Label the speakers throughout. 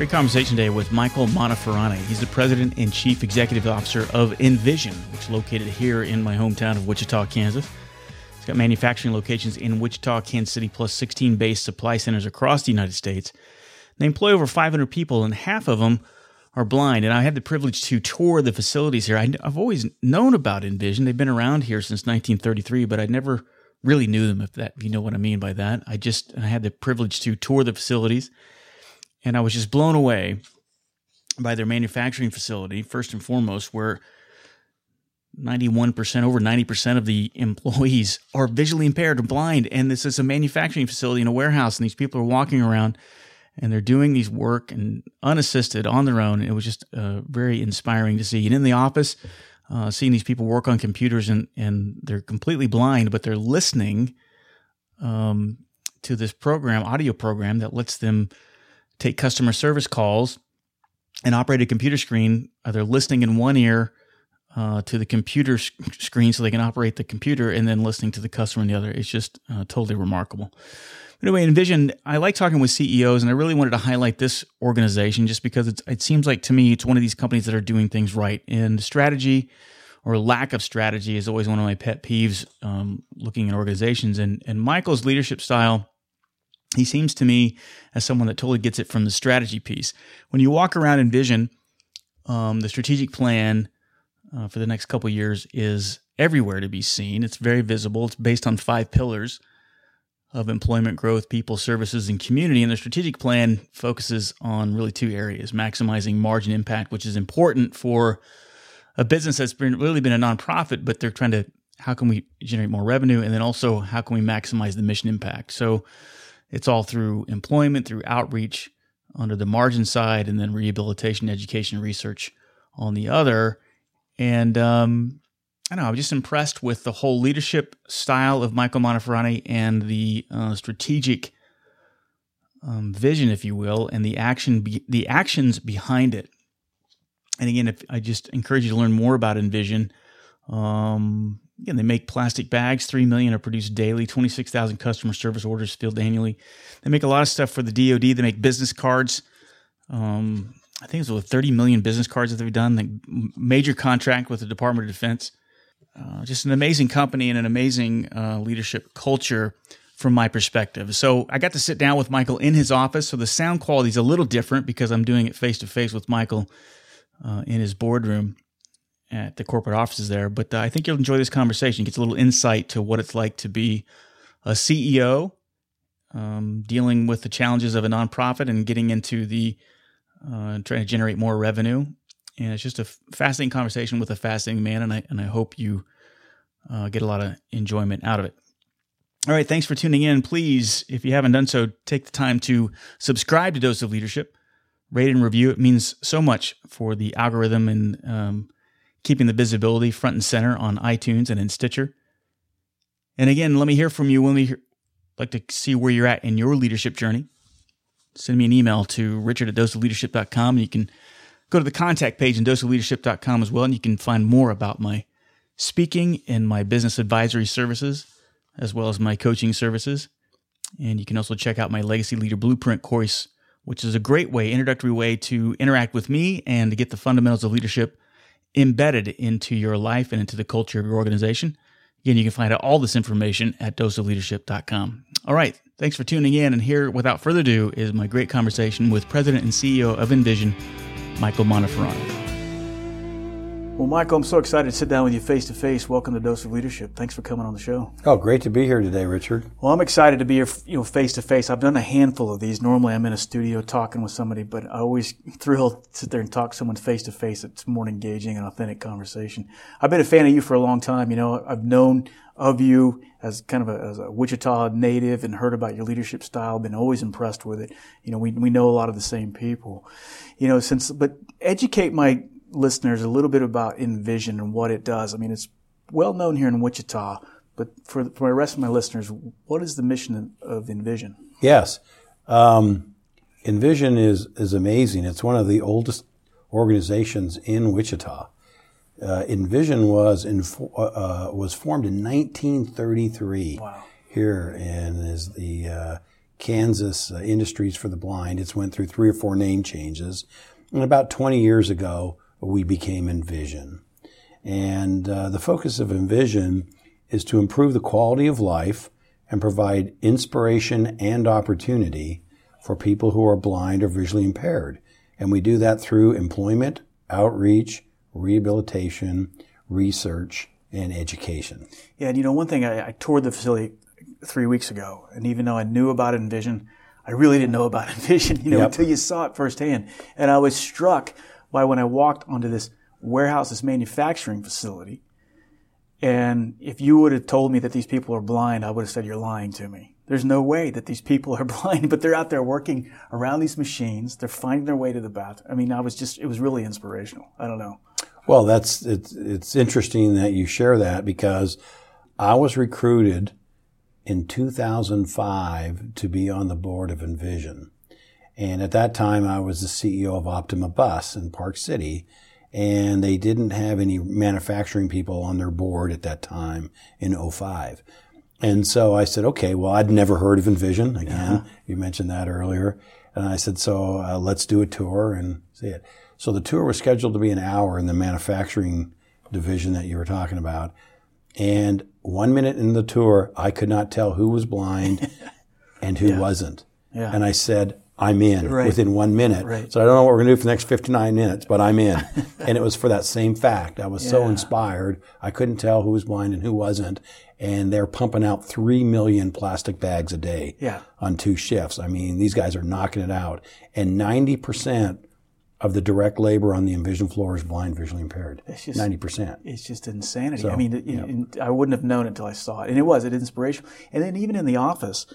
Speaker 1: Great conversation today with Michael Monteferrante. He's the president and chief executive officer of Envision, which is located here in my hometown of Wichita, Kansas. It's got manufacturing locations in Wichita, Kansas City, plus 16 base supply centers across the United States. They employ over 500 people, and half of them are blind. And I had the privilege to tour the facilities here. I've always known about Envision. They've been around here since 1933, but I'd never really knew them. If that, if you know what I mean by that, I just I had the privilege to tour the facilities and I was just blown away by their manufacturing facility, first and foremost, where 91%, over 90% of the employees are visually impaired or blind. And this is a manufacturing facility in a warehouse, and these people are walking around and they're doing these work and unassisted on their own. It was just uh, very inspiring to see. And in the office, uh, seeing these people work on computers and, and they're completely blind, but they're listening um, to this program, audio program that lets them take customer service calls and operate a computer screen, either listening in one ear uh, to the computer screen so they can operate the computer and then listening to the customer in the other. It's just uh, totally remarkable. Anyway, Envision, I like talking with CEOs, and I really wanted to highlight this organization just because it seems like to me it's one of these companies that are doing things right. And strategy or lack of strategy is always one of my pet peeves um, looking at organizations. And, and Michael's leadership style he seems to me as someone that totally gets it from the strategy piece. When you walk around Envision, um, the strategic plan uh, for the next couple years is everywhere to be seen. It's very visible. It's based on five pillars of employment growth, people, services, and community. And the strategic plan focuses on really two areas maximizing margin impact, which is important for a business that's been really been a nonprofit, but they're trying to how can we generate more revenue? And then also, how can we maximize the mission impact? So, it's all through employment, through outreach under the margin side, and then rehabilitation, education, research on the other. And um, I don't know, I'm just impressed with the whole leadership style of Michael Monteferrante and the uh, strategic um, vision, if you will, and the action, be- the actions behind it. And again, if I just encourage you to learn more about Envision, um, Again, they make plastic bags. Three million are produced daily. Twenty-six thousand customer service orders filled annually. They make a lot of stuff for the DoD. They make business cards. Um, I think it's over thirty million business cards that they've done. They major contract with the Department of Defense. Uh, just an amazing company and an amazing uh, leadership culture from my perspective. So I got to sit down with Michael in his office. So the sound quality is a little different because I'm doing it face to face with Michael uh, in his boardroom at the corporate offices there. But uh, I think you'll enjoy this conversation. It gets a little insight to what it's like to be a CEO, um, dealing with the challenges of a nonprofit and getting into the uh, trying to generate more revenue. And it's just a fascinating conversation with a fascinating man, and I and I hope you uh, get a lot of enjoyment out of it. All right, thanks for tuning in. Please, if you haven't done so, take the time to subscribe to Dose of Leadership, rate and review. It means so much for the algorithm and um, keeping the visibility front and center on iTunes and in Stitcher. And again, let me hear from you when we hear, like to see where you're at in your leadership journey. Send me an email to richard at doseofleadership.com and you can go to the contact page in doseofleadership.com as well and you can find more about my speaking and my business advisory services as well as my coaching services. And you can also check out my Legacy Leader Blueprint course, which is a great way, introductory way to interact with me and to get the fundamentals of leadership embedded into your life and into the culture of your organization. Again, you can find out all this information at doseofleadership.com. All right, thanks for tuning in. And here, without further ado, is my great conversation with President and CEO of Envision, Michael Monteferrante. Well, Michael, I'm so excited to sit down with you face to face. Welcome to Dose of Leadership. Thanks for coming on the show.
Speaker 2: Oh, great to be here today, Richard.
Speaker 1: Well, I'm excited to be here, you know, face to face. I've done a handful of these. Normally, I'm in a studio talking with somebody, but I always thrill to sit there and talk to someone face to face. It's more engaging and authentic conversation. I've been a fan of you for a long time. You know, I've known of you as kind of a, as a Wichita native and heard about your leadership style. Been always impressed with it. You know, we we know a lot of the same people. You know, since but educate my listeners a little bit about Envision and what it does. I mean, it's well known here in Wichita, but for, for the rest of my listeners, what is the mission of Envision?
Speaker 2: Yes. Um, Envision is, is amazing. It's one of the oldest organizations in Wichita. Uh, Envision was in, uh, uh was formed in 1933 wow. here and is the uh, Kansas uh, Industries for the Blind. It's went through three or four name changes, and about 20 years ago we became Envision. And uh, the focus of Envision is to improve the quality of life and provide inspiration and opportunity for people who are blind or visually impaired. And we do that through employment, outreach, rehabilitation, research, and education.
Speaker 1: Yeah, and you know, one thing I, I toured the facility three weeks ago, and even though I knew about Envision, I really didn't know about Envision, you know, yep. until you saw it firsthand. And I was struck by when I walked onto this warehouse, this manufacturing facility. And if you would have told me that these people are blind, I would have said, you're lying to me. There's no way that these people are blind, but they're out there working around these machines. They're finding their way to the bath. I mean, I was just, it was really inspirational. I don't know.
Speaker 2: Well, that's, it's, it's interesting that you share that because I was recruited in 2005 to be on the board of Envision. And at that time, I was the CEO of Optima Bus in Park City and they didn't have any manufacturing people on their board at that time in 05. And so I said, okay, well, I'd never heard of Envision. Again, uh-huh. you mentioned that earlier. And I said, so uh, let's do a tour and see it. So the tour was scheduled to be an hour in the manufacturing division that you were talking about. And one minute in the tour, I could not tell who was blind and who yeah. wasn't. Yeah. And I said, I'm in right. within one minute. Right. So I don't know what we're going to do for the next 59 minutes, but I'm in. and it was for that same fact. I was yeah. so inspired. I couldn't tell who was blind and who wasn't. And they're pumping out 3 million plastic bags a day
Speaker 1: yeah.
Speaker 2: on two shifts. I mean, these guys are knocking it out. And 90% of the direct labor on the Envision floor is blind, visually impaired. It's just 90%.
Speaker 1: It's just insanity. So, I mean, it, I wouldn't have known until I saw it. And it was, it inspirational. And then even in the office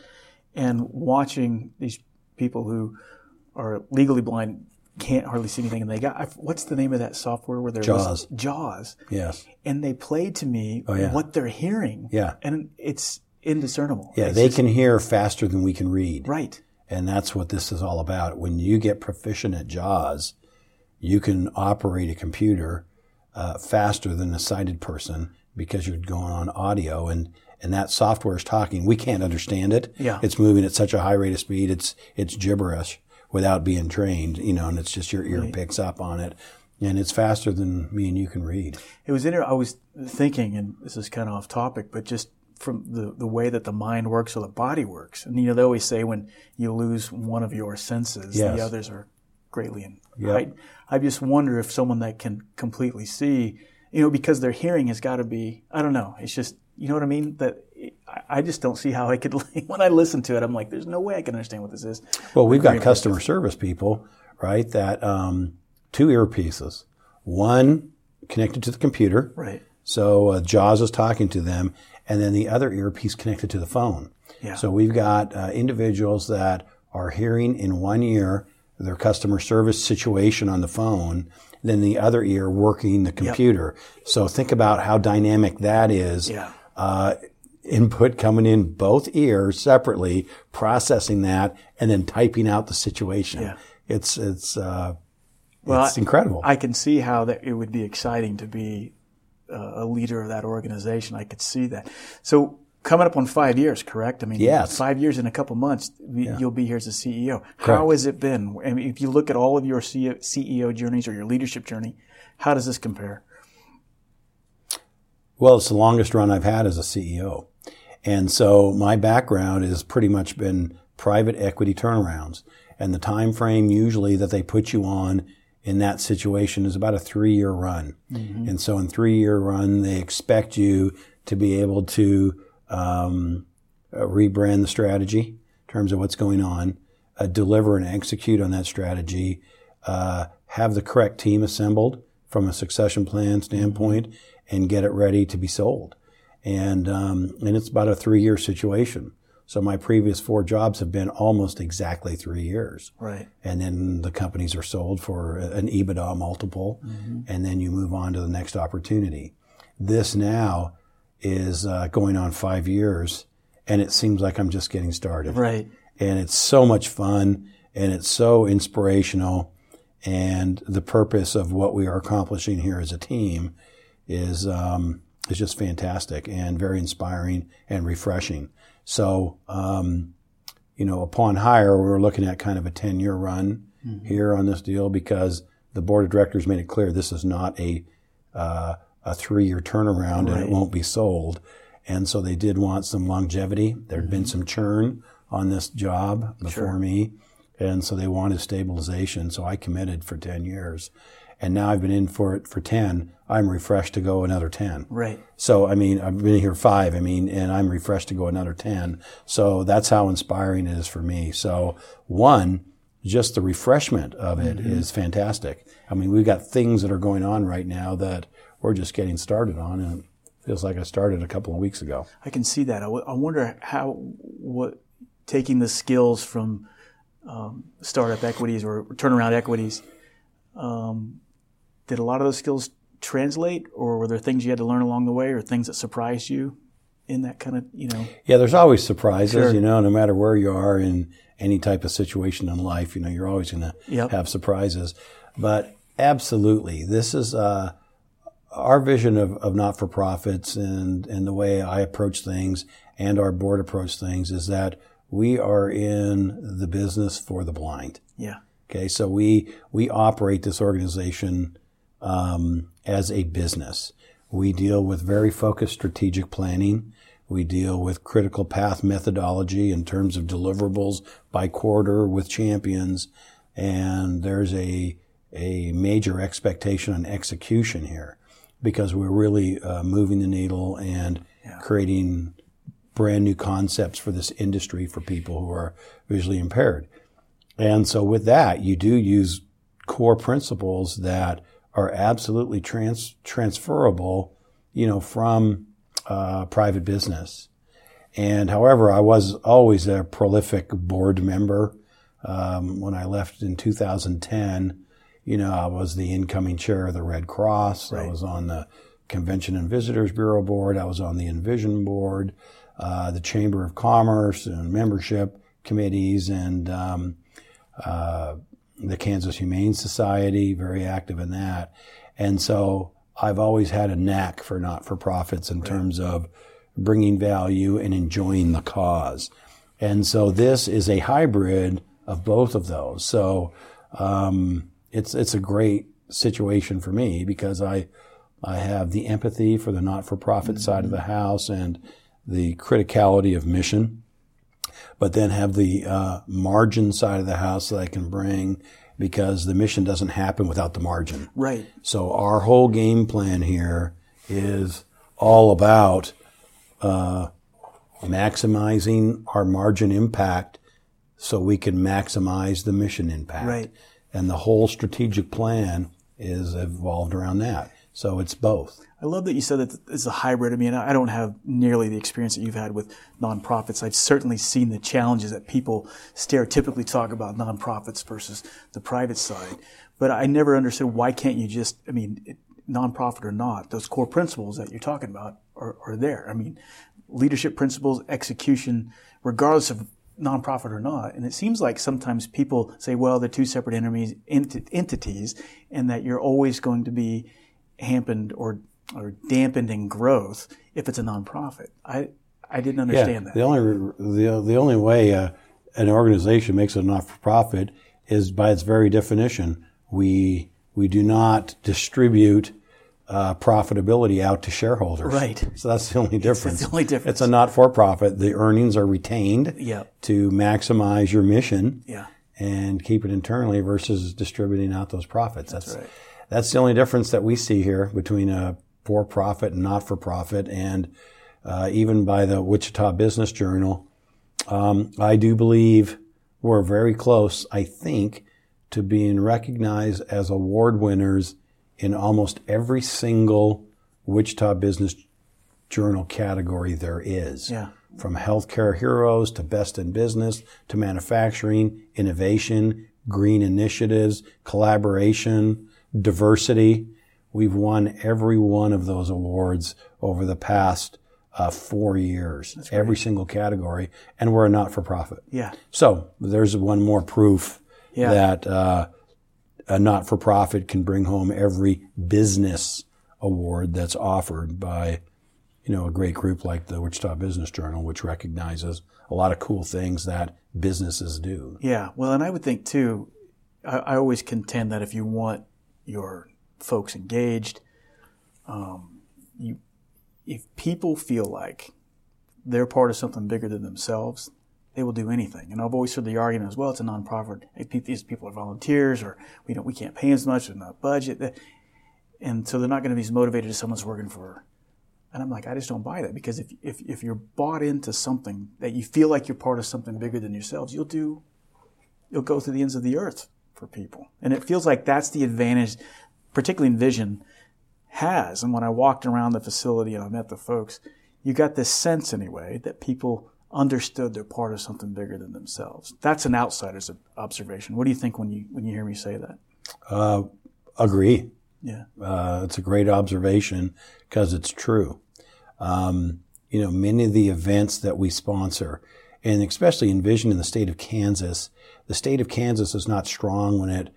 Speaker 1: and watching these people who are legally blind can't hardly see anything, and they got what's the name of that software where they're
Speaker 2: Jaws.
Speaker 1: Jaws.
Speaker 2: Yes.
Speaker 1: And they played to me oh, yeah. what they're hearing.
Speaker 2: Yeah.
Speaker 1: And it's indiscernible.
Speaker 2: Yeah,
Speaker 1: it's
Speaker 2: they just, can hear faster than we can read.
Speaker 1: Right.
Speaker 2: And that's what this is all about. When you get proficient at Jaws, you can operate a computer uh, faster than a sighted person because you're going on audio and and that software is talking. We can't understand it.
Speaker 1: Yeah.
Speaker 2: It's moving at such a high rate of speed. It's, it's gibberish without being trained, you know, and it's just your ear right. picks up on it. And it's faster than me and you can read.
Speaker 1: It was inter- I was thinking, and this is kind of off topic, but just from the, the way that the mind works or the body works. And, you know, they always say when you lose one of your senses, yes. the others are greatly in. Yep. I, I just wonder if someone that can completely see, you know, because their hearing has got to be, I don't know, it's just, you know what I mean? That I just don't see how I could. When I listen to it, I'm like, "There's no way I can understand what this is."
Speaker 2: Well, we've got customer service people, right? That um, two earpieces, one connected to the computer,
Speaker 1: right?
Speaker 2: So uh, Jaws is talking to them, and then the other earpiece connected to the phone.
Speaker 1: Yeah.
Speaker 2: So we've got uh, individuals that are hearing in one ear their customer service situation on the phone, then the other ear working the computer. Yep. So think about how dynamic that is.
Speaker 1: Yeah
Speaker 2: uh, input coming in both ears separately, processing that, and then typing out the situation.
Speaker 1: Yeah.
Speaker 2: It's it's uh, well, it's incredible.
Speaker 1: I, I can see how that it would be exciting to be uh, a leader of that organization. I could see that. So coming up on five years, correct? I mean,
Speaker 2: yes.
Speaker 1: five years in a couple months, yeah. you'll be here as a CEO. Correct. How has it been? I mean, if you look at all of your CEO journeys or your leadership journey, how does this compare?
Speaker 2: Well, it's the longest run I've had as a CEO. And so my background has pretty much been private equity turnarounds. And the time frame usually that they put you on in that situation is about a three year run. Mm-hmm. And so in three year run, they expect you to be able to um, uh, rebrand the strategy in terms of what's going on, uh, deliver and execute on that strategy, uh, have the correct team assembled from a succession plan standpoint, and get it ready to be sold. And, um, and it's about a three year situation. So my previous four jobs have been almost exactly three years.
Speaker 1: Right.
Speaker 2: And then the companies are sold for an EBITDA multiple, and then you move on to the next opportunity. This now is uh, going on five years, and it seems like I'm just getting started.
Speaker 1: Right.
Speaker 2: And it's so much fun, and it's so inspirational, and the purpose of what we are accomplishing here as a team is um, is just fantastic and very inspiring and refreshing. So, um, you know, upon hire, we were looking at kind of a 10 year run here on this deal because the board of directors made it clear this is not a, uh, a three year turnaround and it won't be sold. And so they did want some longevity. There had been some churn on this job before me. And so they wanted stabilization. So I committed for 10 years. And now I've been in for it for 10. I'm refreshed to go another 10.
Speaker 1: Right.
Speaker 2: So, I mean, I've been here five, I mean, and I'm refreshed to go another 10. So that's how inspiring it is for me. So one, just the refreshment of it mm-hmm. is fantastic. I mean, we've got things that are going on right now that we're just getting started on and it feels like I started a couple of weeks ago.
Speaker 1: I can see that. I, w- I wonder how what taking the skills from um, startup equities or turnaround equities. Um, did a lot of those skills translate, or were there things you had to learn along the way, or things that surprised you in that kind of you know?
Speaker 2: Yeah, there's always surprises,
Speaker 1: Sure.
Speaker 2: you know, no matter where you are in any type of situation in life, you know, you're always going to
Speaker 1: Yep.
Speaker 2: have surprises. But absolutely, this is uh, our vision of, of not for profits and, and the way I approach things and our board approach things is that we are in the business for the blind.
Speaker 1: Yeah.
Speaker 2: Okay, so we we operate this organization um, as a business. We deal with very focused strategic planning. We deal with critical path methodology in terms of deliverables by quarter with champions, and there's a a major expectation on execution here because we're really uh, moving the needle and creating brand new concepts for this industry for people who are visually impaired. And so with that, you do use core principles that are absolutely trans- transferable, you know, from uh, private business. And however, I was always a prolific board member. Um, when I left in 2010, you know, I was the incoming chair of the Red Cross. I was on the Convention and Visitors Bureau board. I was on the Envision board, uh, the Chamber of Commerce and membership committees, and um, uh, the Kansas Humane Society, very active in that. And so I've always had a knack for not for profits in terms of bringing value and enjoying the cause. And so this is a hybrid of both of those. So um, it's it's a great situation for me because I I have the empathy for the not for profit side of the house and the criticality of mission but then have the uh, margin side of the house that I can bring because the mission doesn't happen without the margin.
Speaker 1: Right.
Speaker 2: So our whole game plan here is all about uh, maximizing our margin impact so we can maximize the mission impact.
Speaker 1: Right.
Speaker 2: And the whole strategic plan is evolved around that. So it's both.
Speaker 1: I love that you said that it's a hybrid. I mean, I don't have nearly the experience that you've had with nonprofits. I've certainly seen the challenges that people stereotypically talk about nonprofits versus the private side. But I never understood why can't you just, I mean, it, nonprofit or not, those core principles that you're talking about are, are there. I mean, leadership principles, execution, regardless of nonprofit or not. And it seems like sometimes people say, well, they're two separate enemies, ent- entities, and that you're always going to be hampered or or dampened in growth if it's a nonprofit. I I didn't understand
Speaker 2: The
Speaker 1: that.
Speaker 2: only the the only way uh, an organization makes a not for profit is by its very definition. We we do not distribute uh, profitability out to shareholders.
Speaker 1: Right.
Speaker 2: So that's the only difference.
Speaker 1: That's the only difference.
Speaker 2: It's a not for profit. The earnings are retained
Speaker 1: Yeah.
Speaker 2: to maximize your mission
Speaker 1: Yeah.
Speaker 2: and keep it internally versus distributing out those profits. That's
Speaker 1: right.
Speaker 2: that's the only difference that we see here between a for-profit and not-for-profit, and uh, even by the Wichita Business Journal. Um, I do believe we're very close. I think to being recognized as award winners in almost every single Wichita Business Journal category there is.
Speaker 1: Yeah.
Speaker 2: from healthcare heroes to best in business to manufacturing, innovation, green initiatives, collaboration, diversity. We've won every one of those awards over the past uh, four years, every single category, and we're a not for profit.
Speaker 1: Yeah.
Speaker 2: So there's one more proof
Speaker 1: Yeah.
Speaker 2: that uh, a not for profit can bring home every business award that's offered by you know a great group like the Wichita Business Journal, which recognizes a lot of cool things that businesses do.
Speaker 1: Yeah, well, and I would think too. I, I always contend that if you want your folks engaged, um, you if people feel like they're part of something bigger than themselves, they will do anything. And I've always heard the argument as well: it's a nonprofit. These people are volunteers, or we don't, we can't pay as much, there's not budget, and so they're not going to be as motivated as someone's working for and I'm like, I just don't buy that because if, if, if you're bought into something that you feel like you're part of something bigger than yourselves, you'll do, you'll go to the ends of the earth for people. And it feels like that's the advantage, particularly Envision, has. And when I walked around the facility and I met the folks, you got this sense anyway that people understood they're part of something bigger than themselves. That's an outsider's observation. What do you think when you when you hear me say that?
Speaker 2: Uh, agree.
Speaker 1: Yeah.
Speaker 2: Uh, it's a great observation because it's true. Um, you know, many of the events that we sponsor, and especially Envision in the state of Kansas, the state of Kansas is not strong when it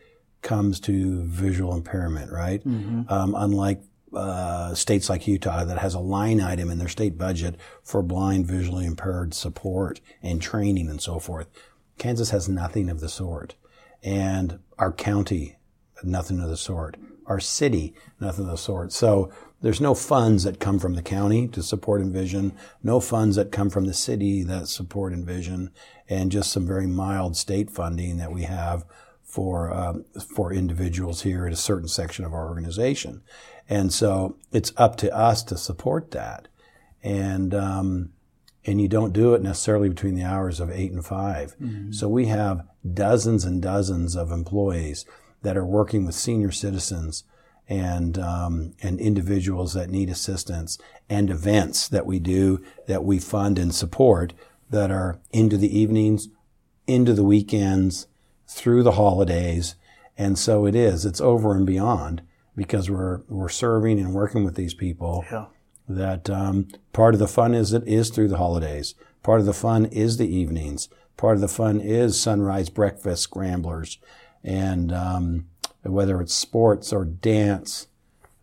Speaker 2: comes to visual impairment, right? Um, unlike uh, states like Utah that has a line item in their state budget for blind, visually impaired support and training and so forth. Kansas has nothing of the sort. And our county, nothing of the sort. Our city, nothing of the sort. So there's no funds that come from the county to support Envision, no funds that come from the city that support Envision, and just some very mild state funding that we have for um, for individuals here at a certain section of our organization. And so it's up to us to support that. And um, and you don't do it necessarily between the hours of eight and 5 So we have dozens and dozens of employees that are working with senior citizens and um, and individuals that need assistance and events that we do that we fund and support that are into the evenings, into the weekends, through the holidays, and so it is. It's over and beyond because we're we're serving and working with these people
Speaker 1: Yeah.
Speaker 2: that um, part of the fun is it is through the holidays. Part of the fun is the evenings. Part of the fun is sunrise breakfast scramblers, and um, whether it's sports or dance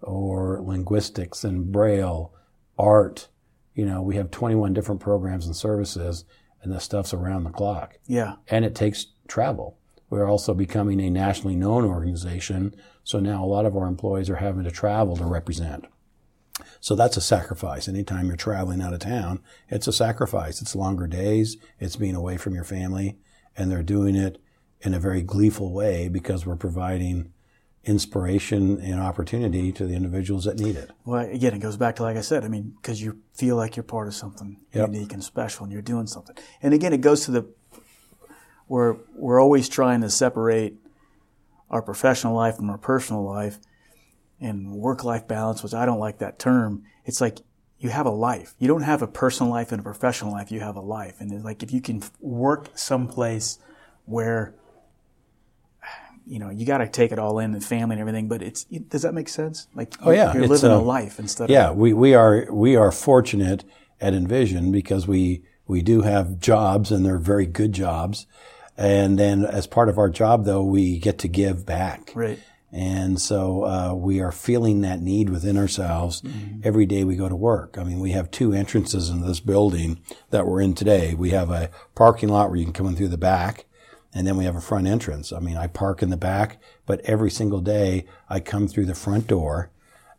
Speaker 2: or linguistics and braille, art. You know, we have 21 different programs and services, and the stuff's around the clock
Speaker 1: Yeah.
Speaker 2: and it takes travel. We're also becoming a nationally known organization, so now a lot of our employees are having to travel to represent. So that's a sacrifice. Anytime you're traveling out of town, it's a sacrifice. It's longer days, it's being away from your family, and they're doing it in a very gleeful way because we're providing inspiration and opportunity to the individuals that need it.
Speaker 1: Well, again, it goes back to like I said. I mean, because you feel like you're part of something
Speaker 2: Yep.
Speaker 1: unique and special, and you're doing something. And again, it goes to the where we're always trying to separate our professional life from our personal life, and work-life balance, which I don't like that term. It's like you have a life. You don't have a personal life and a professional life. You have a life, and it's like if you can work someplace where you know, you got to take it all in, and family and everything. But it's does that make sense? Like,
Speaker 2: Oh, yeah,
Speaker 1: you're living
Speaker 2: uh,
Speaker 1: a life instead
Speaker 2: Yeah,
Speaker 1: of
Speaker 2: we, we are we are fortunate at Envision because we we do have jobs and they're very good jobs, and then as part of our job though we get to give back.
Speaker 1: right.
Speaker 2: And so uh, we are feeling that need within ourselves
Speaker 1: Mm-hmm.
Speaker 2: every day we go to work. I mean, we have two entrances into this building that we're in today. We have a parking lot where you can come in through the back, and then we have a front entrance. I mean, I park in the back, but every single day I come through the front door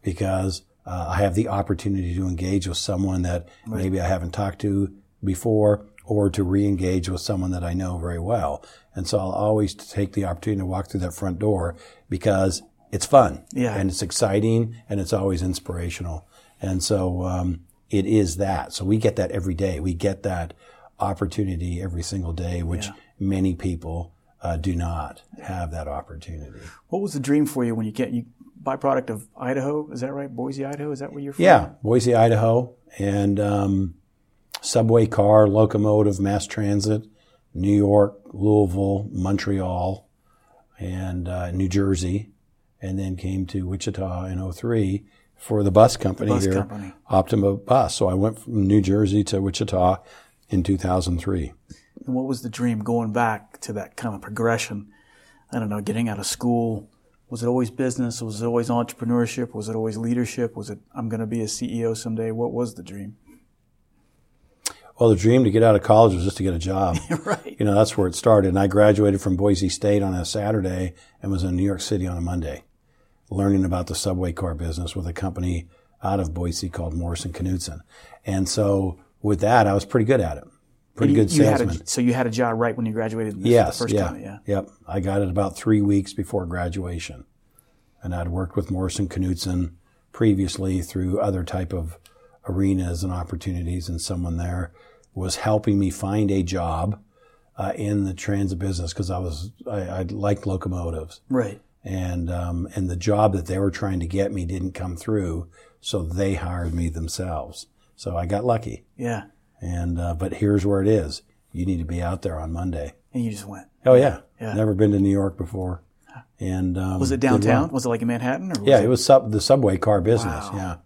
Speaker 2: because uh, I have the opportunity to engage with someone that maybe I haven't talked to before or to re-engage with someone that I know very well. And so I'll always take the opportunity to walk through that front door because it's fun
Speaker 1: Yeah.
Speaker 2: and it's exciting and it's always inspirational. And so um, it is that. So we get that every day. We get that opportunity every single day, which
Speaker 1: Yeah.
Speaker 2: many people uh, do not have that opportunity.
Speaker 1: What was the dream for you when you get you byproduct of Idaho? Is that right? Boise, Idaho. Is that where you're from?
Speaker 2: Yeah, Boise, Idaho, and um, subway car, locomotive, mass transit, New York, Louisville, Montreal, and uh, New Jersey, and then came to Wichita in 03 for the bus company
Speaker 1: Bus
Speaker 2: here,
Speaker 1: company.
Speaker 2: Optima Bus. So I went from New Jersey to Wichita in 2003.
Speaker 1: And what was the dream going back to that kind of progression? I don't know, getting out of school. Was it always business? Was it always entrepreneurship? Was it always leadership? Was it, I'm going to be a CEO someday? What was the dream?
Speaker 2: Well, the dream to get out of college was just to get a job.
Speaker 1: right.
Speaker 2: You know, that's where it started. And I graduated from Boise State on a Saturday and was in New York City on a Monday, learning about the subway car business with a company out of Boise called Morrison Knudsen. And so with that, I was pretty good at it. Pretty
Speaker 1: You-
Speaker 2: good
Speaker 1: you had
Speaker 2: salesman.
Speaker 1: a, so you had a job right when you graduated
Speaker 2: Yes,
Speaker 1: the first
Speaker 2: yeah,
Speaker 1: time? Yeah.
Speaker 2: Yep. I got it about three weeks before graduation. And I'd worked with Morrison Knudsen previously through other type of arenas and opportunities, and someone there was helping me find a job uh, in the transit business because I was I, I liked locomotives,
Speaker 1: Right.
Speaker 2: and um, and the job that they were trying to get me didn't come through, so they hired me themselves. So I got lucky,
Speaker 1: Yeah.
Speaker 2: and uh, but here's where it is: you need to be out there on Monday.
Speaker 1: And you just went.
Speaker 2: Oh yeah.
Speaker 1: Yeah.
Speaker 2: Never been to New York before. And um,
Speaker 1: Was it downtown? Was it like in Manhattan? Or was
Speaker 2: Yeah,
Speaker 1: it-
Speaker 2: it was sub, the subway car business.
Speaker 1: Wow.
Speaker 2: Yeah,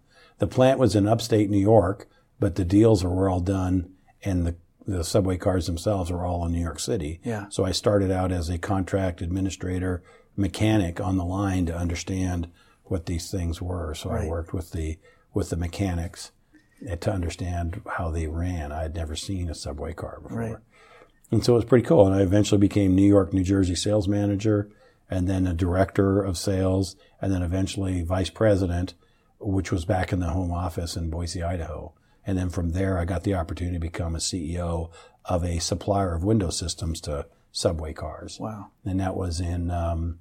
Speaker 2: the plant was in upstate New York, but the deals were all done, and the the subway cars themselves were all in New York City.
Speaker 1: Yeah.
Speaker 2: So I started out as a contract administrator, mechanic on the line to understand what these things were. So I worked with the with the mechanics to understand how they ran. I had never seen a subway car before.
Speaker 1: Right.
Speaker 2: And so it was pretty cool. And I eventually became New York, New Jersey sales manager and then a director of sales and then eventually vice president, which was back in the home office in Boise, Idaho. And then from there, I got the opportunity to become a CEO of a supplier of window systems to subway cars.
Speaker 1: Wow.
Speaker 2: And that was in um,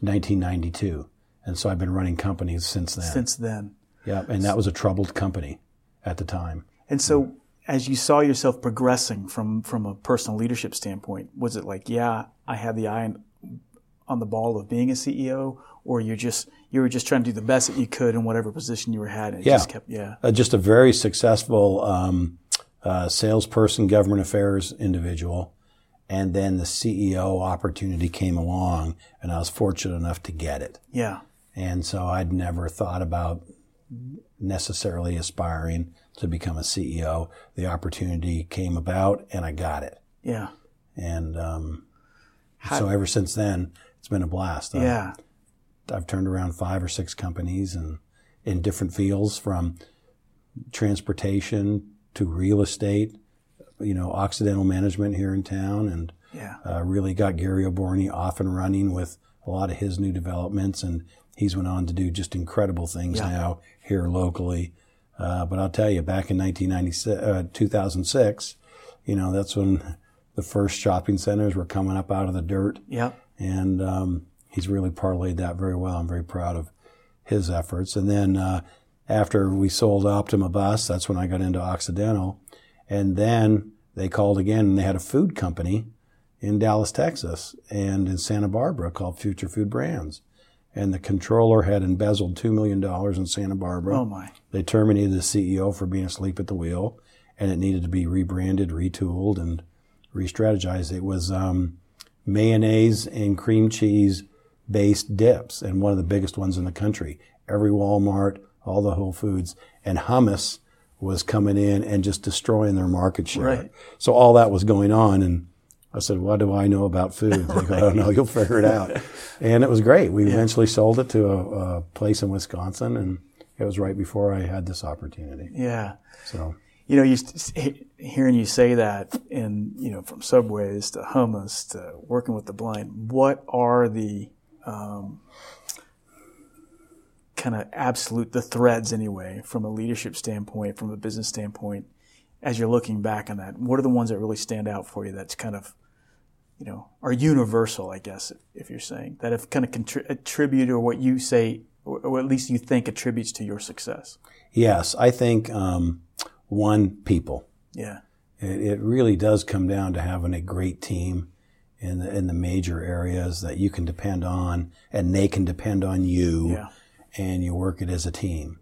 Speaker 2: 1992. And so I've been running companies since then.
Speaker 1: Since then.
Speaker 2: yeah. And that was a troubled company at the time.
Speaker 1: And so, as you saw yourself progressing from from a personal leadership standpoint, was it like, yeah, I had the eye on, on the ball of being a CEO, or you're just you were just trying to do the best that you could in whatever position you were had, and
Speaker 2: Yeah.
Speaker 1: just kept, yeah,
Speaker 2: uh, just a very successful um, uh, salesperson, government affairs individual. And then the CEO opportunity came along, and I was fortunate enough to get it.
Speaker 1: yeah,
Speaker 2: And so I'd never thought about necessarily aspiring to become a CEO. The opportunity came about, and I got it.
Speaker 1: yeah,
Speaker 2: And um, so ever since then, it's been a blast. I-
Speaker 1: yeah,
Speaker 2: I've turned around five or six companies and in different fields from transportation to real estate, you know, Occidental management here in town and
Speaker 1: yeah,
Speaker 2: uh, really got Gary Oborny off and running with a lot of his new developments. And he's went on to do just incredible things
Speaker 1: Yeah.
Speaker 2: now here locally. Uh, but I'll tell you, back in 1996, uh, 2006, you know, that's when the first shopping centers were coming up out of the dirt
Speaker 1: yeah,
Speaker 2: and um, he's really parlayed that very well. I'm very proud of his efforts. And then uh, after we sold Optima Bus, that's when I got into Occidental, and then they called again, and they had a food company in Dallas, Texas, and in Santa Barbara called Future Food Brands. And the controller had embezzled two million dollars in Santa Barbara.
Speaker 1: oh my,
Speaker 2: They terminated the CEO for being asleep at the wheel, and it needed to be rebranded, retooled, and re-strategized. It was um, mayonnaise and cream cheese based dips, and one of the biggest ones in the country. Every Walmart, all the Whole Foods, and hummus was coming in and just destroying their market share.
Speaker 1: Right.
Speaker 2: So all that was going on, and I said, "What do I know about food?" They go, oh, "I don't know. You'll figure it out." And it was great. We eventually sold it to a, a place in Wisconsin, and it was right before I had this opportunity.
Speaker 1: yeah.
Speaker 2: So
Speaker 1: You know, you hearing you say that, and you know, from subways to hummus to working with the blind, what are the um, kind of absolute the threads anyway, from a leadership standpoint, from a business standpoint, as you're looking back on that? What are the ones that really stand out for you? That's kind of you know, are universal, I guess, if you're saying that have kind of contri- attributed or what you say, or, or at least you think attributes to your success.
Speaker 2: yes, I think um, one people.
Speaker 1: Yeah.
Speaker 2: It, it really does come down to having a great team in the, in the major areas that you can depend on, and they can depend on you.
Speaker 1: Yeah.
Speaker 2: and you work it as a team.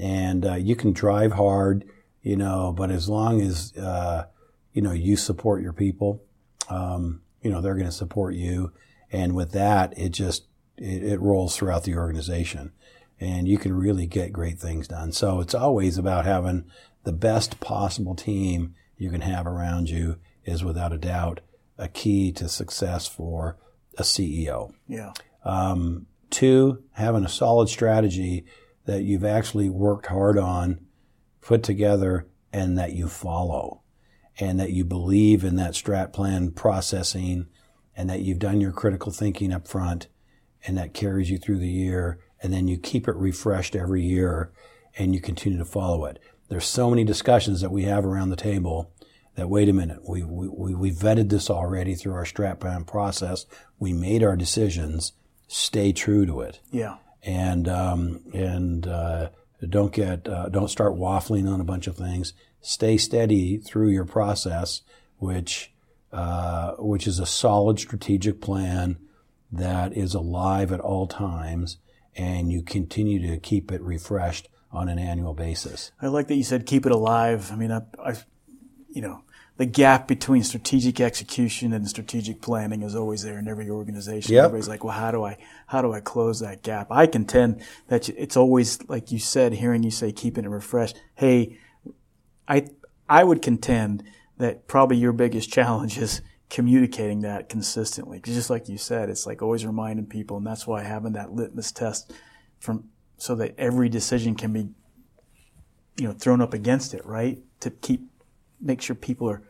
Speaker 2: And uh, you can drive hard, you know, but as long as, uh, you know, you support your people, um, you know, they're going to support you. And with that, it just, it, it rolls throughout the organization and you can really get great things done. So it's always about having the best possible team you can have around you is without a doubt a key to success for a CEO.
Speaker 1: Yeah.
Speaker 2: Um, two, having a solid strategy that you've actually worked hard on, put together, and that you follow, and that you believe in that strat plan processing, and that you've done your critical thinking up front, and that carries you through the year, and then you keep it refreshed every year, and you continue to follow it. There's so many discussions that we have around the table that wait a minute, we, we, we vetted this already through our strat plan process. We made our decisions. Stay true to it.
Speaker 1: Yeah.
Speaker 2: And, um, and, uh, don't get, uh, don't start waffling on a bunch of things. Stay steady through your process, which, uh, which is a solid strategic plan that is alive at all times and you continue to keep it refreshed on an annual basis.
Speaker 1: I like that you said keep it alive. I mean, I, I you know, the gap between strategic execution and strategic planning is always there in every organization.
Speaker 2: Yep.
Speaker 1: Everybody's like, well, how do I, how do I close that gap? I contend that it's always, like you said, hearing you say, keeping it refreshed. Hey, I, I would contend that probably your biggest challenge is communicating that consistently. Because just like you said, it's like always reminding people, and that's why having that litmus test from so that every decision can be, you know, thrown up against it, right? To keep make sure people are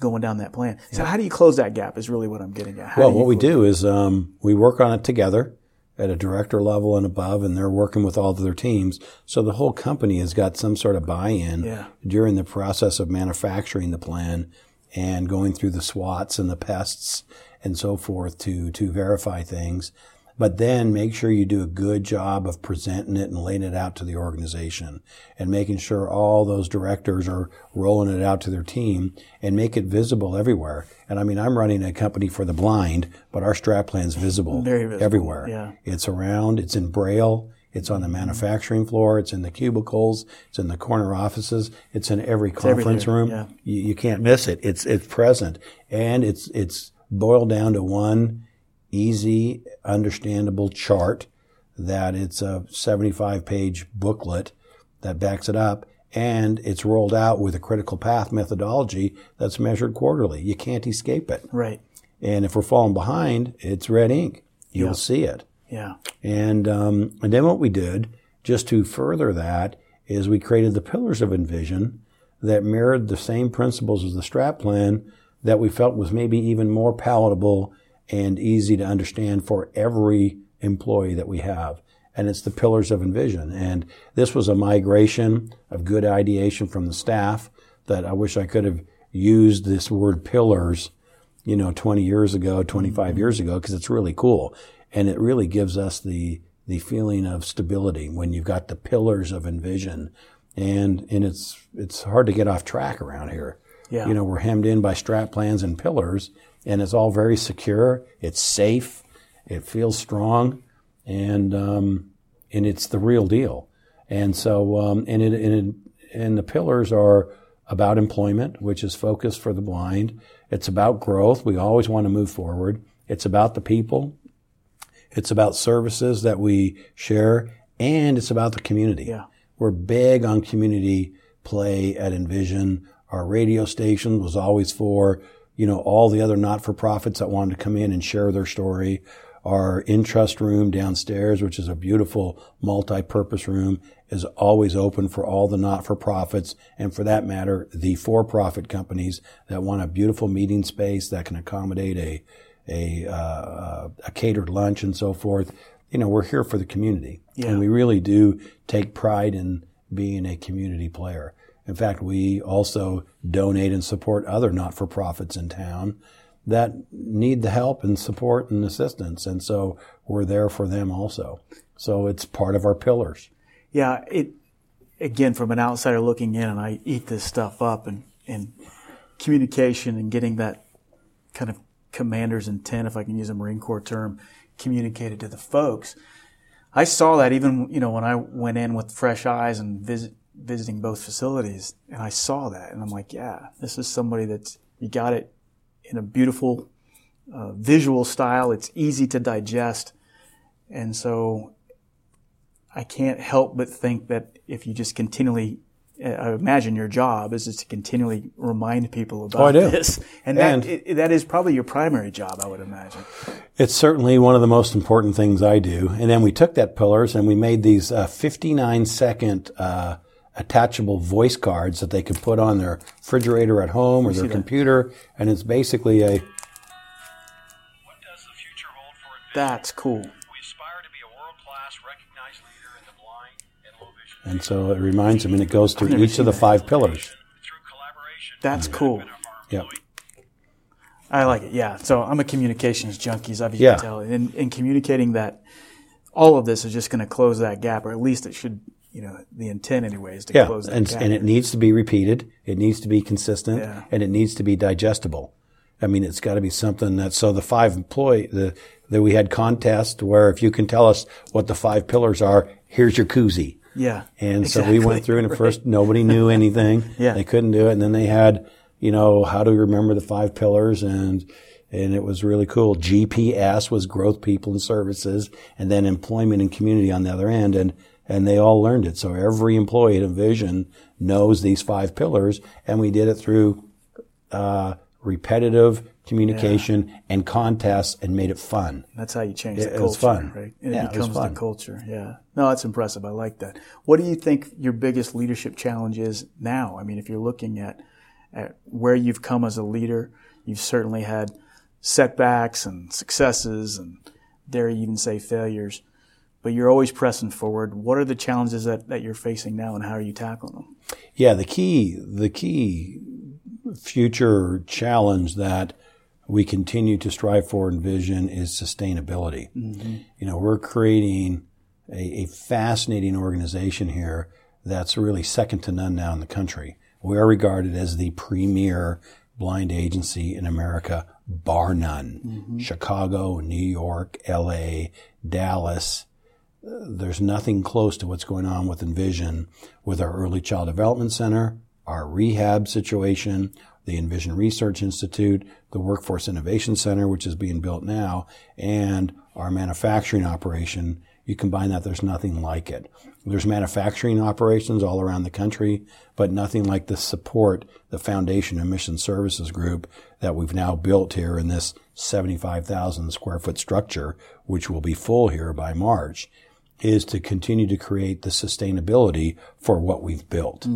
Speaker 1: going down that plan. So how do you close that gap? Is really what I'm getting at. How
Speaker 2: well, what we do is um, we work on it together at a director level and above, and they're working with all of their teams. So the whole company has got some sort of buy-in
Speaker 1: Yeah.
Speaker 2: during the process of manufacturing the plan and going through the SWOTs and the PESTs and so forth to to verify things. But then make sure you do a good job of presenting it and laying it out to the organization and making sure all those directors are rolling it out to their team and make it visible everywhere. And I mean, I'm running a company for the blind, but our strat plan's visible,
Speaker 1: visible,
Speaker 2: everywhere.
Speaker 1: yeah.
Speaker 2: It's around, it's in braille, it's on the manufacturing floor, it's in the cubicles, it's in the corner offices, it's in every conference
Speaker 1: everywhere,
Speaker 2: room.
Speaker 1: yeah.
Speaker 2: You, you can't miss it. It's it's present, and it's it's boiled down to one easy, understandable chart. That it's a 75 page booklet that backs it up, and it's rolled out with a critical path methodology that's measured quarterly. You can't escape it.
Speaker 1: right?
Speaker 2: And if we're falling behind, it's red ink. You'll
Speaker 1: Yeah.
Speaker 2: see it.
Speaker 1: Yeah,
Speaker 2: And, um, and then what we did, just to further that, is we created the pillars of Envision that mirrored the same principles as the strat plan that we felt was maybe even more palatable and easy to understand for every employee that we have. And it's the pillars of Envision. And this was a migration of good ideation from the staff that I wish I could have used this word pillars you know, 20 years ago, 25 mm-hmm. years ago, because it's really cool. And it really gives us the, the feeling of stability when you've got the pillars of Envision. And, and it's, it's hard to get off track around here.
Speaker 1: Yeah.
Speaker 2: You know, we're hemmed in by strat plans and pillars and it's all very secure. It's safe. It feels strong and, um, and it's the real deal. And so, um, and it, and it, and the pillars are about employment, which is focused for the blind. It's about growth. We always want to move forward. It's about the people. It's about services that we share and it's about the community.
Speaker 1: Yeah.
Speaker 2: We're big on community play at Envision. Our radio station was always for, you know, all the other not-for-profits that wanted to come in and share their story. Our in-trust room downstairs, which is a beautiful multi-purpose room, is always open for all the not-for-profits and for that matter, the for-profit companies that want a beautiful meeting space that can accommodate a, a, uh, a catered lunch and so forth. You know, we're here for the community.
Speaker 1: Yeah.
Speaker 2: And we really do take pride in being a community player. In fact, we also donate and support other not-for-profits in town that need the help and support and assistance. And so we're there for them also. So it's part of our pillars.
Speaker 1: Yeah, it again from an outsider looking in, and I eat this stuff up, and and communication and getting that kind of commander's intent, if I can use a Marine Corps term, communicated to the folks. I saw that even you know when I went in with fresh eyes and visit visiting both facilities, and I saw that, and I'm like, yeah, this is somebody that's you got it in a beautiful uh, visual style. It's easy to digest, and so I can't help but think that if you just continually I imagine your job is just to continually remind people about
Speaker 2: oh,
Speaker 1: this, and,
Speaker 2: And-
Speaker 1: that it, that is probably your primary job, I would imagine.
Speaker 2: It's certainly one of the most important things I do. And then we took that pillars and we made these uh, 59 second uh, attachable voice cards that they could put on their refrigerator at home or their
Speaker 1: that.
Speaker 2: computer. And it's basically a
Speaker 3: What does the future hold for
Speaker 1: That's cool.
Speaker 3: We aspire to be a world-class, recognized leader in the blind and low vision.
Speaker 2: and so it reminds them and it goes through each of the
Speaker 1: seen
Speaker 2: five pillars.
Speaker 3: Through collaboration,
Speaker 1: That's cool.
Speaker 3: benefit of our
Speaker 2: Yep.
Speaker 1: I like it. Yeah. So I'm a communications junkie, as you
Speaker 2: Yeah.
Speaker 1: can tell, and in communicating that all of this is just going to close that gap, or at least it should. You know, the intent anyway is to
Speaker 2: Yeah,
Speaker 1: close that
Speaker 2: and,
Speaker 1: gap.
Speaker 2: and it needs to be repeated. It needs to be consistent,
Speaker 1: Yeah.
Speaker 2: and it needs to be digestible. I mean, it's got to be something that. So the five employee the that we had contest where if you can tell us what the five pillars are, here's your koozie.
Speaker 1: yeah.
Speaker 2: And so we went through, and at first nobody knew anything.
Speaker 1: Yeah.
Speaker 2: they couldn't do it, and then they had, you know, how to remember the five pillars, and and it was really cool. GPS was growth, people, and services, and then employment and community on the other end, and and they all learned it. So every employee at Envision knows these five pillars, and we did it through uh, repetitive communication and contests, and made it fun.
Speaker 1: That's how you change
Speaker 2: It-
Speaker 1: the
Speaker 2: it
Speaker 1: culture,
Speaker 2: was fun.
Speaker 1: right? And
Speaker 2: Yeah,
Speaker 1: it
Speaker 2: it was
Speaker 1: becomes
Speaker 2: fun.
Speaker 1: the culture. Yeah. No, that's impressive. I like that. What do you think your biggest leadership challenge is now? I mean, if you're looking at at where you've come as a leader, you've certainly had setbacks and successes, and dare you even say failures. But you're always pressing forward. What are the challenges that, that you're facing now, and how are you tackling them?
Speaker 2: Yeah, the key, the key future challenge that we continue to strive for and Vision is sustainability. Mm-hmm. You know, we're creating a, a fascinating organization here that's really second to none now in the country. We are regarded as the premier blind agency in America, bar none. Mm-hmm. Chicago, New York, LA, Dallas, there's nothing close to what's going on with Envision with our early child development center, our rehab situation, the Envision Research Institute, the Workforce Innovation Center, which is being built now, and our manufacturing operation. You combine that, there's nothing like it. There's manufacturing operations all around the country, but nothing like the support, the Foundation and Mission Services Group that we've now built here in this 75,000 square foot structure, which will be full here by March is to continue to create the sustainability for what we've built.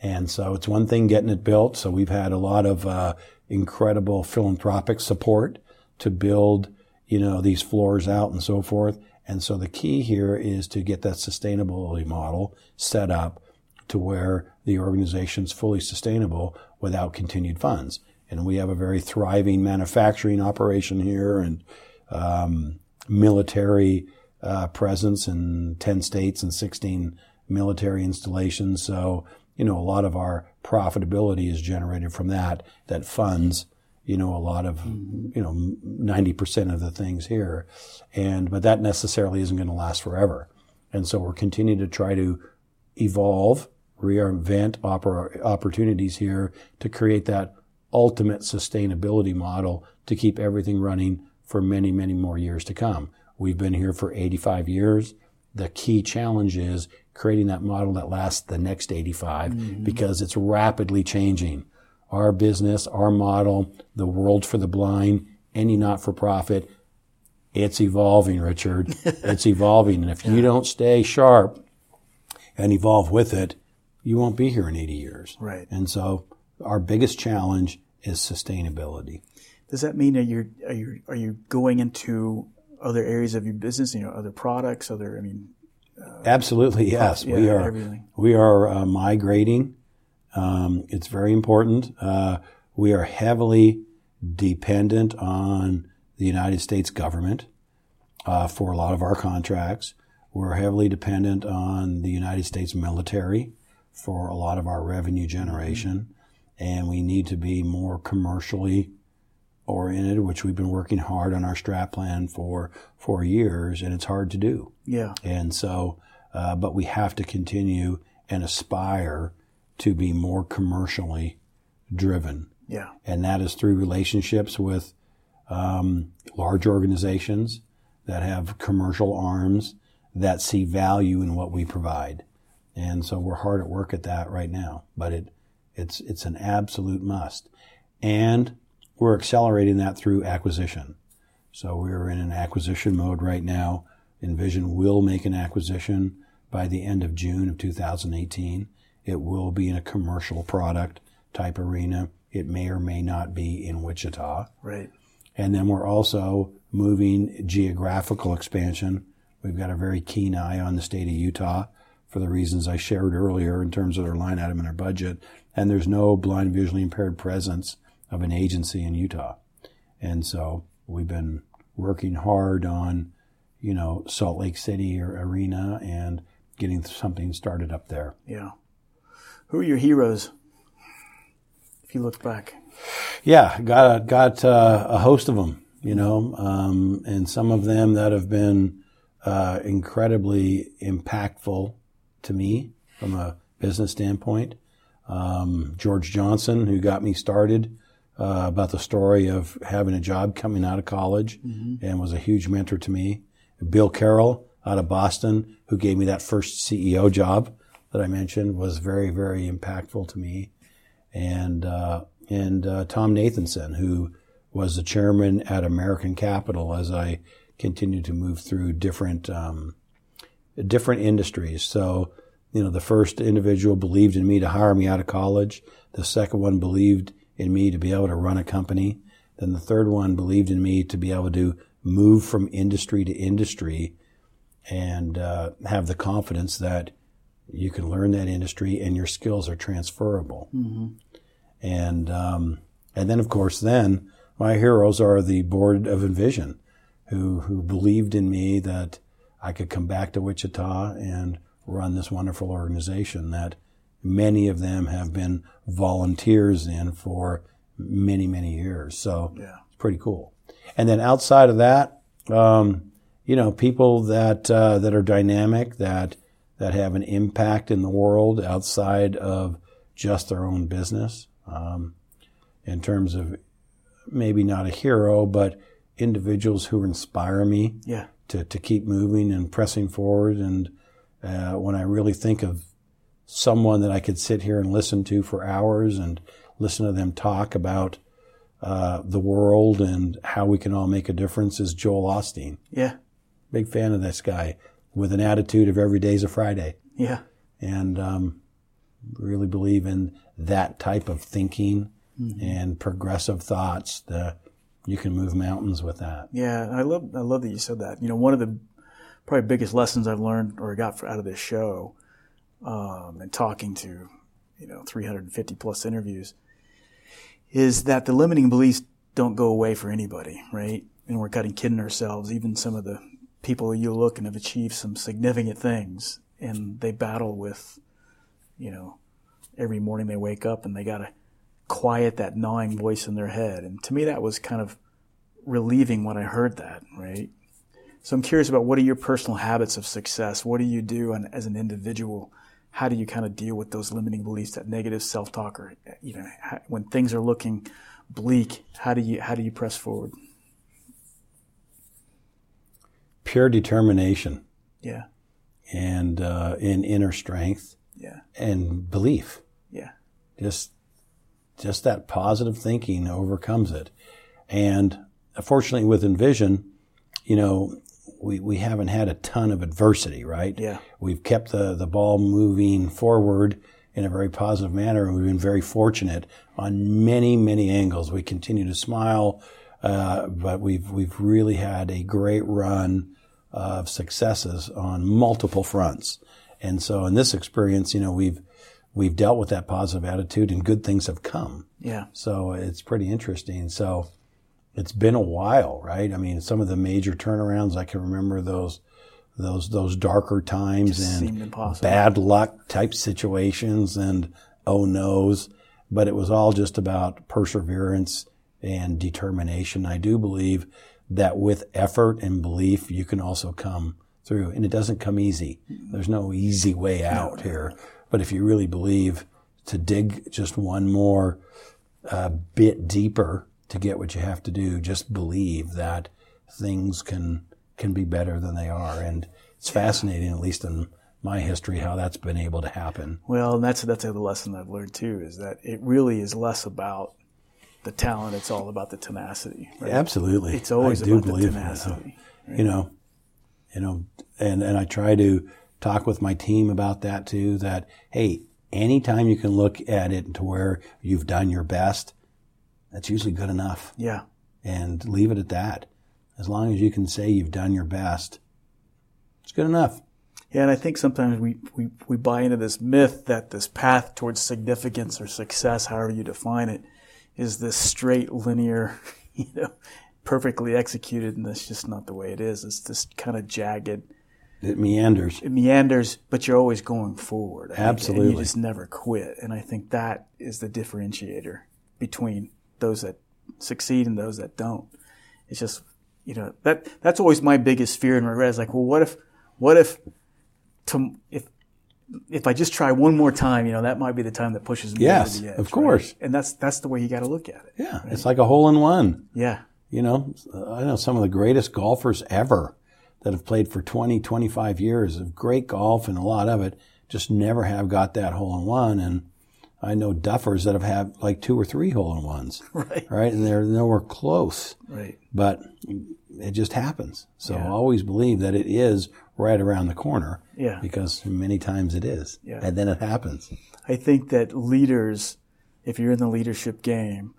Speaker 2: And so it's one thing getting it built. So we've had a lot of uh, incredible philanthropic support to build, you know, these floors out and so forth. And so the key here is to get that sustainability model set up to where the organization's fully sustainable without continued funds. And we have a very thriving manufacturing operation here and um, military uh, presence in 10 states and 16 military installations. So, you know, a lot of our profitability is generated from that, that funds, you know, a lot of, you know, 90% of the things here. And, but that necessarily isn't going to last forever. And so we're continuing to try to evolve, reinvent oppor- opportunities here to create that ultimate sustainability model to keep everything running for many, many more years to come. We've been here for 85 years. The key challenge is creating that model that lasts the next 85 mm-hmm. because it's rapidly changing. Our business, our model, the world for the blind, any not for profit, it's evolving, Richard. it's evolving. And if you don't stay sharp and evolve with it, you won't be here in 80 years.
Speaker 1: Right.
Speaker 2: And so our biggest challenge is sustainability.
Speaker 1: Does that mean that you're are you are you going into other areas of your business? You know, other products, other I mean,
Speaker 2: Absolutely, yes. we are.
Speaker 1: everything.
Speaker 2: We are uh, migrating. Um, it's very important. Uh, we are heavily dependent on the United States government uh, for a lot of our contracts. We're heavily dependent on the United States military for a lot of our revenue generation, and we need to be more commercially oriented, which we've been working hard on our strat plan for for years, and it's hard to do.
Speaker 1: yeah,
Speaker 2: And so, uh, but we have to continue and aspire to be more commercially driven.
Speaker 1: Yeah.
Speaker 2: And that is through relationships with um, large organizations that have commercial arms that see value in what we provide. And so we're hard at work at that right now, but it, it's, it's an absolute must. And we're accelerating that through acquisition. So we're in an acquisition mode right now. Envision will make an acquisition by the end of June of 2018. It will be in a commercial product type arena. It may or may not be in Wichita.
Speaker 1: Right.
Speaker 2: And then we're also moving geographical expansion. We've got a very keen eye on the state of Utah for the reasons I shared earlier in terms of their line item in our budget. And there's no blind visually impaired presence of an agency in Utah. And so we've been working hard on, you know, Salt Lake City or arena and getting something started up there.
Speaker 1: Yeah. Who are your heroes? If you look back.
Speaker 2: Yeah, got got uh, a host of them, you know, um, and some of them that have been uh, incredibly impactful to me from a business standpoint. Um, George Johnson, who got me started uh, about the story of having a job coming out of college, and was a huge mentor to me. Bill Carroll out of Boston, who gave me that first CEO job that I mentioned, was very very impactful to me and uh, and uh, Tom Nathanson, who was the chairman at American Capital as I continued to move through different um, different industries. So, you know, the first individual believed in me to hire me out of college. The second one believed in me to be able to run a company. Then the third one believed in me to be able to move from industry to industry and uh, have the confidence that you can learn that industry and your skills are transferable. And um, and then of course then my heroes are the board of Envision, who who believed in me that I could come back to Wichita and run this wonderful organization that many of them have been volunteers in for many many years. So
Speaker 1: Yeah.
Speaker 2: it's pretty cool. And then outside of that, um, you know, people that uh, that are dynamic, that that have an impact in the world outside of just their own business, um, in terms of maybe not a hero, but individuals who inspire me
Speaker 1: Yeah.
Speaker 2: to, to keep moving and pressing forward. And uh, when I really think of someone that I could sit here and listen to for hours and listen to them talk about uh, the world and how we can all make a difference, is Joel Osteen.
Speaker 1: Yeah.
Speaker 2: Big fan of this guy with an attitude of every day's a Friday.
Speaker 1: Yeah.
Speaker 2: And um, really believe in that type of thinking and progressive thoughts. The, you can move mountains with that.
Speaker 1: Yeah, I love I love that you said that. You know, one of the probably biggest lessons I've learned or got out of this show, um, and talking to, you know, 350 plus interviews, is that the limiting beliefs don't go away for anybody, right? And we're kind of kidding ourselves. Even some of the people you look and have achieved some significant things, and they battle with, you know, every morning they wake up and they got to quiet that gnawing voice in their head. And to me, that was kind of relieving when I heard that, right? So I'm curious about what are your personal habits of success? What do you do and as an individual? How do you kind of deal with those limiting beliefs, that negative self-talk, or you know, when things are looking bleak? How do you how do you press forward?
Speaker 2: Pure determination
Speaker 1: Yeah,
Speaker 2: and uh, in inner strength
Speaker 1: yeah,
Speaker 2: and belief.
Speaker 1: yeah,
Speaker 2: Just just that positive thinking overcomes it. And fortunately, with Envision, you know, we, we haven't had a ton of adversity, right?
Speaker 1: Yeah.
Speaker 2: We've kept the, the ball moving forward in a very positive manner. and We've been very fortunate on many, many angles. We continue to smile, uh, but we've, we've really had a great run of successes on multiple fronts. And so in this experience, you know, we've, we've dealt with that positive attitude and good things have come.
Speaker 1: yeah,
Speaker 2: So it's pretty interesting. So it's been a while, right? I mean, some of the major turnarounds, I can remember those, those, those darker times
Speaker 1: Just
Speaker 2: and bad luck type situations and oh no's. But it was all just about perseverance and determination. I do believe that with effort and belief, you can also come through. And it doesn't come easy. There's no easy way out here. But But if you really believe to dig just one more uh, bit deeper to get what you have to do, just believe that things can can be better than they are. And it's fascinating, at least in my history, how that's been able to happen.
Speaker 1: Well, and that's that's the lesson I've learned too is that it really is less about the talent; it's all about the tenacity. Right?
Speaker 2: Absolutely,
Speaker 1: It's always
Speaker 2: I do
Speaker 1: about the
Speaker 2: believe
Speaker 1: tenacity.
Speaker 2: You know, you know, and and I try to talk with my team about that too. That hey, anytime you can look at it to where you've done your best, that's usually good enough,
Speaker 1: Yeah,
Speaker 2: and leave it at that. As long as you can say you've done your best, it's good enough.
Speaker 1: yeah. And I think sometimes we, we we buy into this myth that this path towards significance or success, however you define it, is this straight, linear, you know, perfectly executed, and that's just not the way it is. It's this kind of jagged.
Speaker 2: It meanders.
Speaker 1: it meanders, but you're always going forward.
Speaker 2: Absolutely.
Speaker 1: you just never quit. And I think that is the differentiator between those that succeed and those that don't. It's just, you know, that that's always my biggest fear and regret is like, well, what if, what if, to, if, if I just try one more time, you know, that might be the time that pushes me
Speaker 2: Yes,
Speaker 1: over the edge.
Speaker 2: of course.
Speaker 1: right? And that's that's the way you got to look at it.
Speaker 2: Yeah, it's like a hole in one.
Speaker 1: Yeah,
Speaker 2: You know, I know some of the greatest golfers ever that have played for 20, 25 years of great golf and a lot of it just never have got that hole in one. And I know duffers that have had like two or three hole in ones,
Speaker 1: right,
Speaker 2: right? And they're nowhere close,
Speaker 1: right.
Speaker 2: but it just happens. So
Speaker 1: Yeah.
Speaker 2: always believe that it is right around the corner
Speaker 1: Yeah.
Speaker 2: because many times it is.
Speaker 1: Yeah.
Speaker 2: And then it happens.
Speaker 1: I think that leaders, if you're in the leadership game,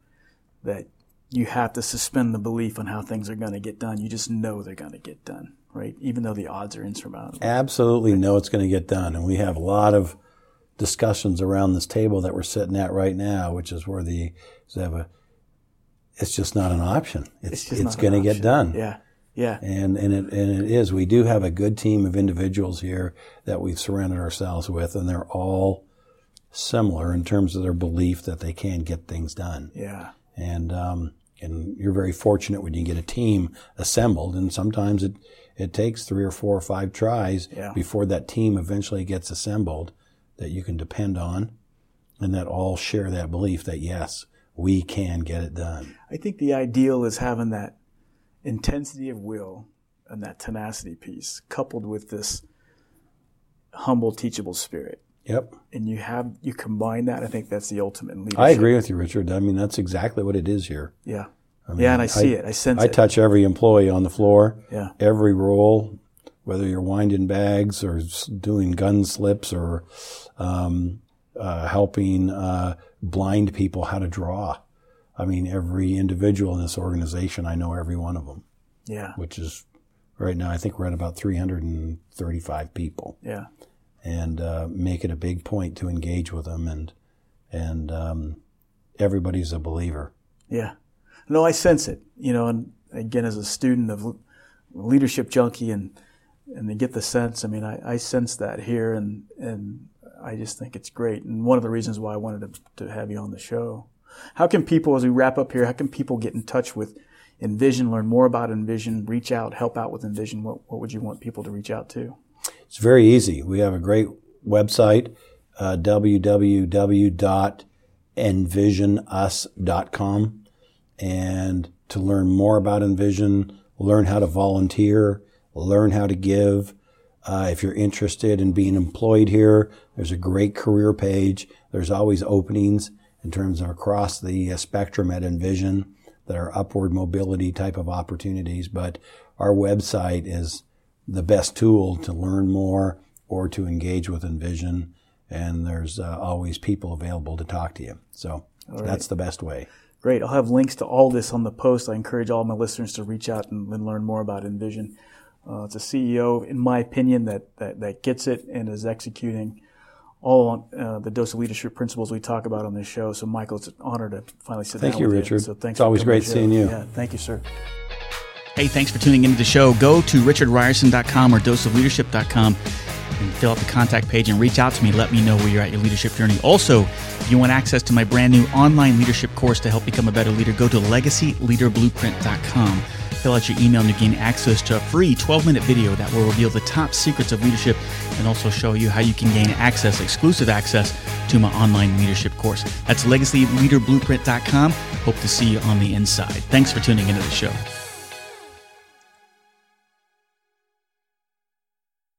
Speaker 1: that you have to suspend the belief on how things are going to get done. You just know they're going to get done, right? Even though the odds are insurmountable.
Speaker 2: absolutely know it's going to get done. And we have a lot of discussions around this table that we're sitting at right now, which is where the so have a, it's just not an option. It's
Speaker 1: just
Speaker 2: it's, going to get done.
Speaker 1: Yeah, yeah,
Speaker 2: And and it and it is. We do have a good team of individuals here that we've surrounded ourselves with, and they're all similar in terms of their belief that they can get things done.
Speaker 1: yeah,
Speaker 2: And um, and you're very fortunate when you get a team assembled, and sometimes it it takes three or four or five tries
Speaker 1: Yeah.
Speaker 2: before that team eventually gets assembled that you can depend on, and that all share that belief that yes, we can get it done.
Speaker 1: I think the ideal is having that intensity of will and that tenacity piece coupled with this humble, teachable spirit.
Speaker 2: Yep,
Speaker 1: And you have, you combine that. I think that's the ultimate leadership.
Speaker 2: I agree with you, Richard. I mean, that's exactly what it is here.
Speaker 1: Yeah.
Speaker 2: mean,
Speaker 1: yeah. And I
Speaker 2: I-
Speaker 1: see it. I sense it.
Speaker 2: I
Speaker 1: it.
Speaker 2: touch every employee on the floor.
Speaker 1: Yeah.
Speaker 2: every role, whether you're winding bags or doing gun slips or um, uh, helping uh, blind people how to draw. I mean, every individual in this organization, I know every one of them,
Speaker 1: Yeah.
Speaker 2: which is right now, I think we're at about 335 people
Speaker 1: Yeah.
Speaker 2: and uh, make it a big point to engage with them. And, and um, everybody's a believer.
Speaker 1: Yeah. No, I sense it. You know, and again, as a student of leadership junkie, and and they get the sense. I mean, I, I sense that here, and and I just think it's great. And one of the reasons why I wanted to, to have you on the show. How can people, as we wrap up here, how can people get in touch with Envision, learn more about Envision, reach out, help out with Envision? What what would you want people to reach out to?
Speaker 2: It's very easy. We have a great website, uh, www.envisionus.com. And to learn more about Envision, learn how to volunteer, learn how to give. Uh, if you're interested in being employed here, there's a great career page. There's always openings in terms of across the uh, spectrum at Envision that are upward mobility type of opportunities. But our website is the best tool to learn more or to engage with Envision. And there's uh, always people available to talk to you. So that's the best way.
Speaker 1: Great. I'll have links to all this on the post. I encourage all my listeners to reach out and, and learn more about Envision. Uh, it's a CEO, in my opinion, that, that, that gets it and is executing all on, uh, the dose of leadership principles we talk about on this show. So, Michael, it's an honor to finally sit
Speaker 2: Thank
Speaker 1: down
Speaker 2: you,
Speaker 1: with
Speaker 2: Richard.
Speaker 1: So, thanks
Speaker 2: It's always great
Speaker 1: to the show.
Speaker 2: seeing you.
Speaker 1: Yeah, thank you, sir.
Speaker 4: Hey, thanks for tuning into the show. Go to richardrierson.com or doseofleadership.com and fill out the contact page and reach out to me. Let me know where you're at your leadership journey. Also, if you want access to my brand new online leadership course to help become a better leader, go to legacyleaderblueprint.com.
Speaker 1: fill out your email and you gain access to a free 12 minute video that will reveal the top secrets of leadership and also show you how you can gain access, exclusive access to my online leadership course. That's legacyleaderblueprint.com. Hope to see you on the inside. Thanks for tuning into the show.